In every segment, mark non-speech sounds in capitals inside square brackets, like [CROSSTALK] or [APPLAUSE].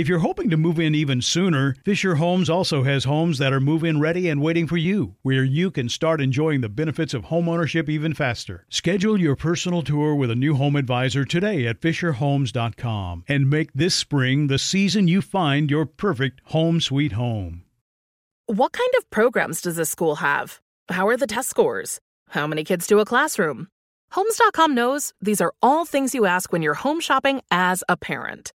If you're hoping to move in even sooner, Fisher Homes also has homes that are move in ready and waiting for you, where you can start enjoying the benefits of homeownership even faster. Schedule your personal tour with a new home advisor today at FisherHomes.com and make this spring the season you find your perfect home sweet home. What kind of programs does this school have? How are the test scores? How many kids do a classroom? Homes.com knows these are all things you ask when you're home shopping as a parent.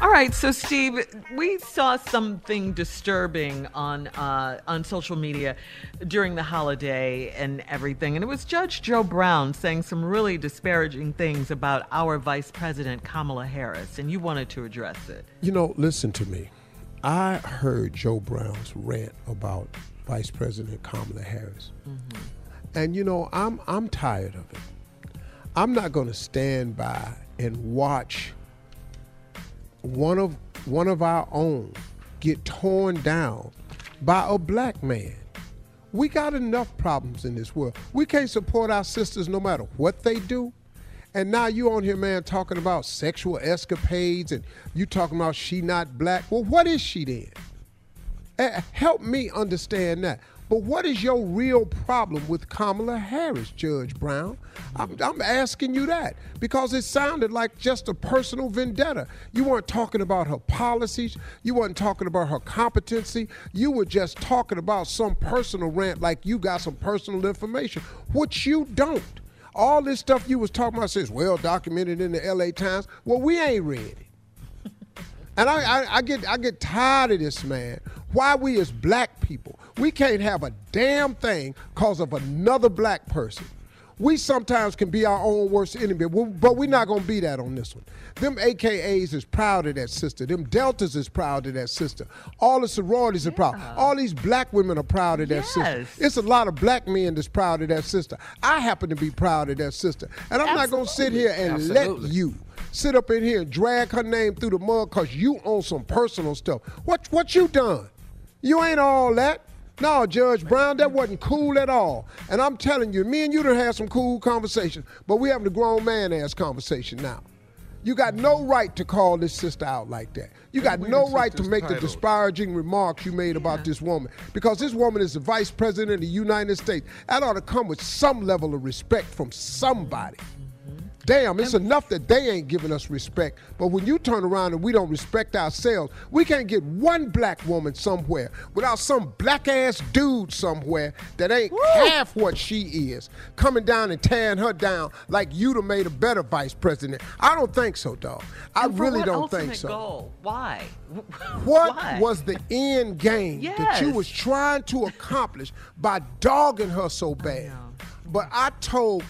All right, so Steve, we saw something disturbing on uh, on social media during the holiday and everything, and it was Judge Joe Brown saying some really disparaging things about our Vice President Kamala Harris, and you wanted to address it. You know, listen to me. I heard Joe Brown's rant about Vice President Kamala Harris, mm-hmm. and you know, I'm I'm tired of it. I'm not going to stand by and watch one of one of our own get torn down by a black man. We got enough problems in this world. We can't support our sisters no matter what they do. And now you on here, man, talking about sexual escapades and you talking about she not black. Well, what is she then? Uh, help me understand that. But what is your real problem with Kamala Harris, Judge Brown? I'm, I'm, asking you that because it sounded like just a personal vendetta. You weren't talking about her policies, you weren't talking about her competency, you were just talking about some personal rant like you got some personal information, which you don't. All this stuff you was talking about says well documented in the LA Times. Well, we ain't read it. And I, I, I, get I get tired of this, man. Why we as black people, we can't have a damn thing cause of another black person. We sometimes can be our own worst enemy, but we're not gonna be that on this one. Them AKAs is proud of that sister. Them Deltas is proud of that sister. All the sororities yeah. are proud. All these black women are proud of that yes. sister. It's a lot of black men that's proud of that sister. I happen to be proud of that sister. And I'm Absolutely. not gonna sit here and Absolutely. let you sit up in here and drag her name through the mud because you own some personal stuff. What what you done? You ain't all that. No, Judge Brown, that wasn't cool at all. And I'm telling you, me and you done had some cool conversations, but we having a grown man ass conversation now. You got no right to call this sister out like that. You got no right to make the disparaging remarks you made about this woman because this woman is the vice president of the United States. That ought to come with some level of respect from somebody. Damn, it's enough that they ain't giving us respect. But when you turn around and we don't respect ourselves, we can't get one black woman somewhere without some black ass dude somewhere that ain't Woo. half what she is coming down and tearing her down like you'd have made a better vice president. I don't think so, dog. I really don't think so. Goal? Why? [LAUGHS] What Why? was the end game yes. that you was trying to accomplish by dogging her so bad? But I told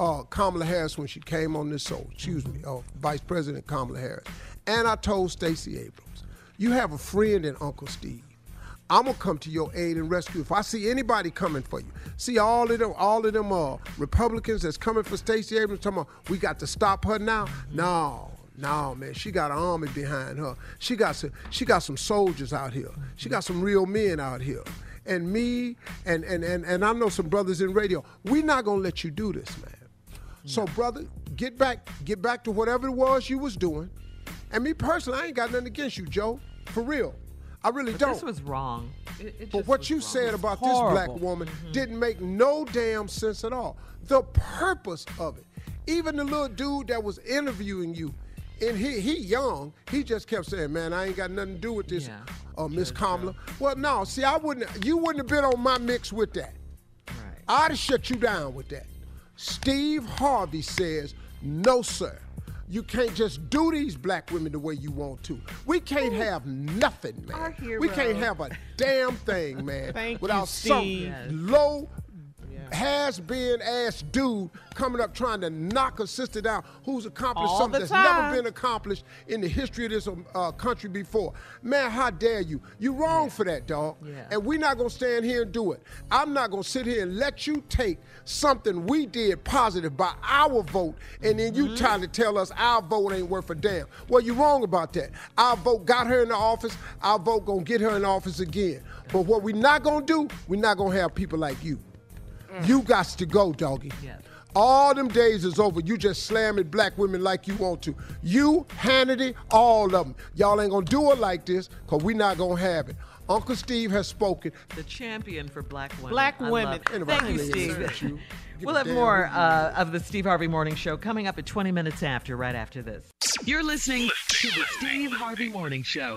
uh, Kamala Harris when she came on this show, excuse me, uh, Vice President Kamala Harris, and I told Stacey Abrams, you have a friend in Uncle Steve. I'm gonna come to your aid and rescue. If I see anybody coming for you, see all of them, all of them uh, Republicans that's coming for Stacey Abrams, talking about we got to stop her now. No, no, man, she got an army behind her. She got some, she got some soldiers out here. She got some real men out here. And me and and and, and I know some brothers in radio. We're not gonna let you do this, man. So, brother, get back, get back to whatever it was you was doing. And me personally, I ain't got nothing against you, Joe. For real. I really but don't. This was wrong. It, it but what you wrong. said about horrible. this black woman mm-hmm. didn't make no damn sense at all. The purpose of it. Even the little dude that was interviewing you, and he he young, he just kept saying, "Man, I ain't got nothing to do with this, yeah. uh, Miss Kamala." Well, no, see, I wouldn't. You wouldn't have been on my mix with that. Right. I'd have shut you down with that. Steve Harvey says, no, sir. You can't just do these black women the way you want to. We can't have nothing, man. We can't have a damn thing, [LAUGHS] man, without you, some yes. low has been ass dude coming up trying to knock a sister down who's accomplished All something that's never been accomplished in the history of this uh, country before. Man, how dare you? You wrong yeah. for that, dog. Yeah. And we're not gonna stand here and do it. I'm not gonna sit here and let you take something we did positive by our vote, and then you mm-hmm. trying to tell us our vote ain't worth a damn. Well, you're wrong about that. Our vote got her in the office. Our vote gonna get her in office again. But what we're not gonna do, we're not gonna have people like you. Mm. You got to go, doggy. Yes. All them days is over. You just slamming black women like you want to. You, Hannity, all of them. Y'all ain't gonna do it like this, cause we not gonna have it. Uncle Steve has spoken. The champion for black women. Black I women. Thank you, Steve. [LAUGHS] we'll have more uh, of the Steve Harvey Morning Show coming up at 20 minutes after, right after this. You're listening to the Steve Harvey Morning Show.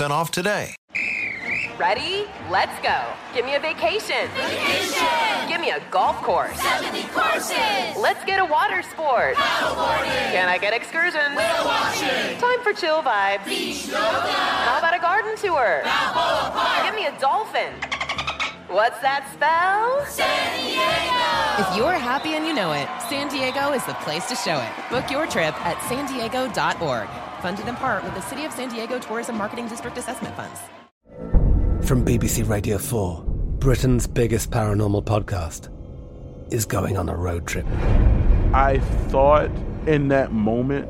off today. Ready? Let's go. Give me a vacation. Vacation. Give me a golf course. 70 courses. Let's get a water sport. Paddleboarding. Can I get excursions? Whale watching. Time for chill vibes. Beach yoga. How about a garden tour? Balboa Park. Give me a dolphin. What's that spell? San Diego! If you're happy and you know it, San Diego is the place to show it. Book your trip at san diego.org. Funded in part with the City of San Diego Tourism Marketing District Assessment Funds. From BBC Radio 4, Britain's biggest paranormal podcast is going on a road trip. I thought in that moment,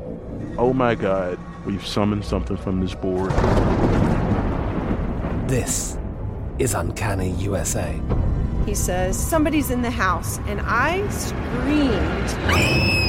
oh my God, we've summoned something from this board. This is Uncanny USA. He says, Somebody's in the house. And I screamed.